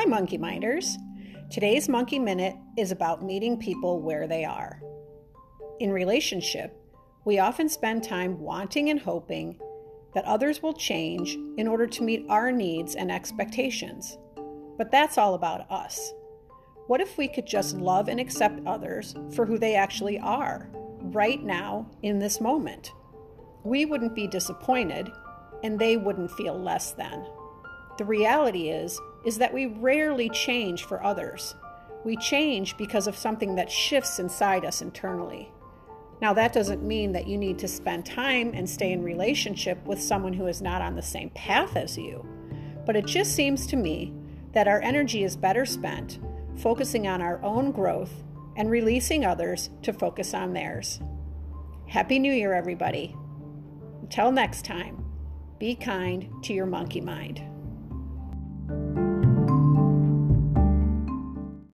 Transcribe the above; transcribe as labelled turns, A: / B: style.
A: Hi, Monkey Minders. Today's Monkey Minute is about meeting people where they are. In relationship, we often spend time wanting and hoping that others will change in order to meet our needs and expectations. But that's all about us. What if we could just love and accept others for who they actually are, right now, in this moment? We wouldn't be disappointed, and they wouldn't feel less than. The reality is is that we rarely change for others. We change because of something that shifts inside us internally. Now, that doesn't mean that you need to spend time and stay in relationship with someone who is not on the same path as you. But it just seems to me that our energy is better spent focusing on our own growth and releasing others to focus on theirs. Happy New Year, everybody. Until next time, be kind to your monkey mind.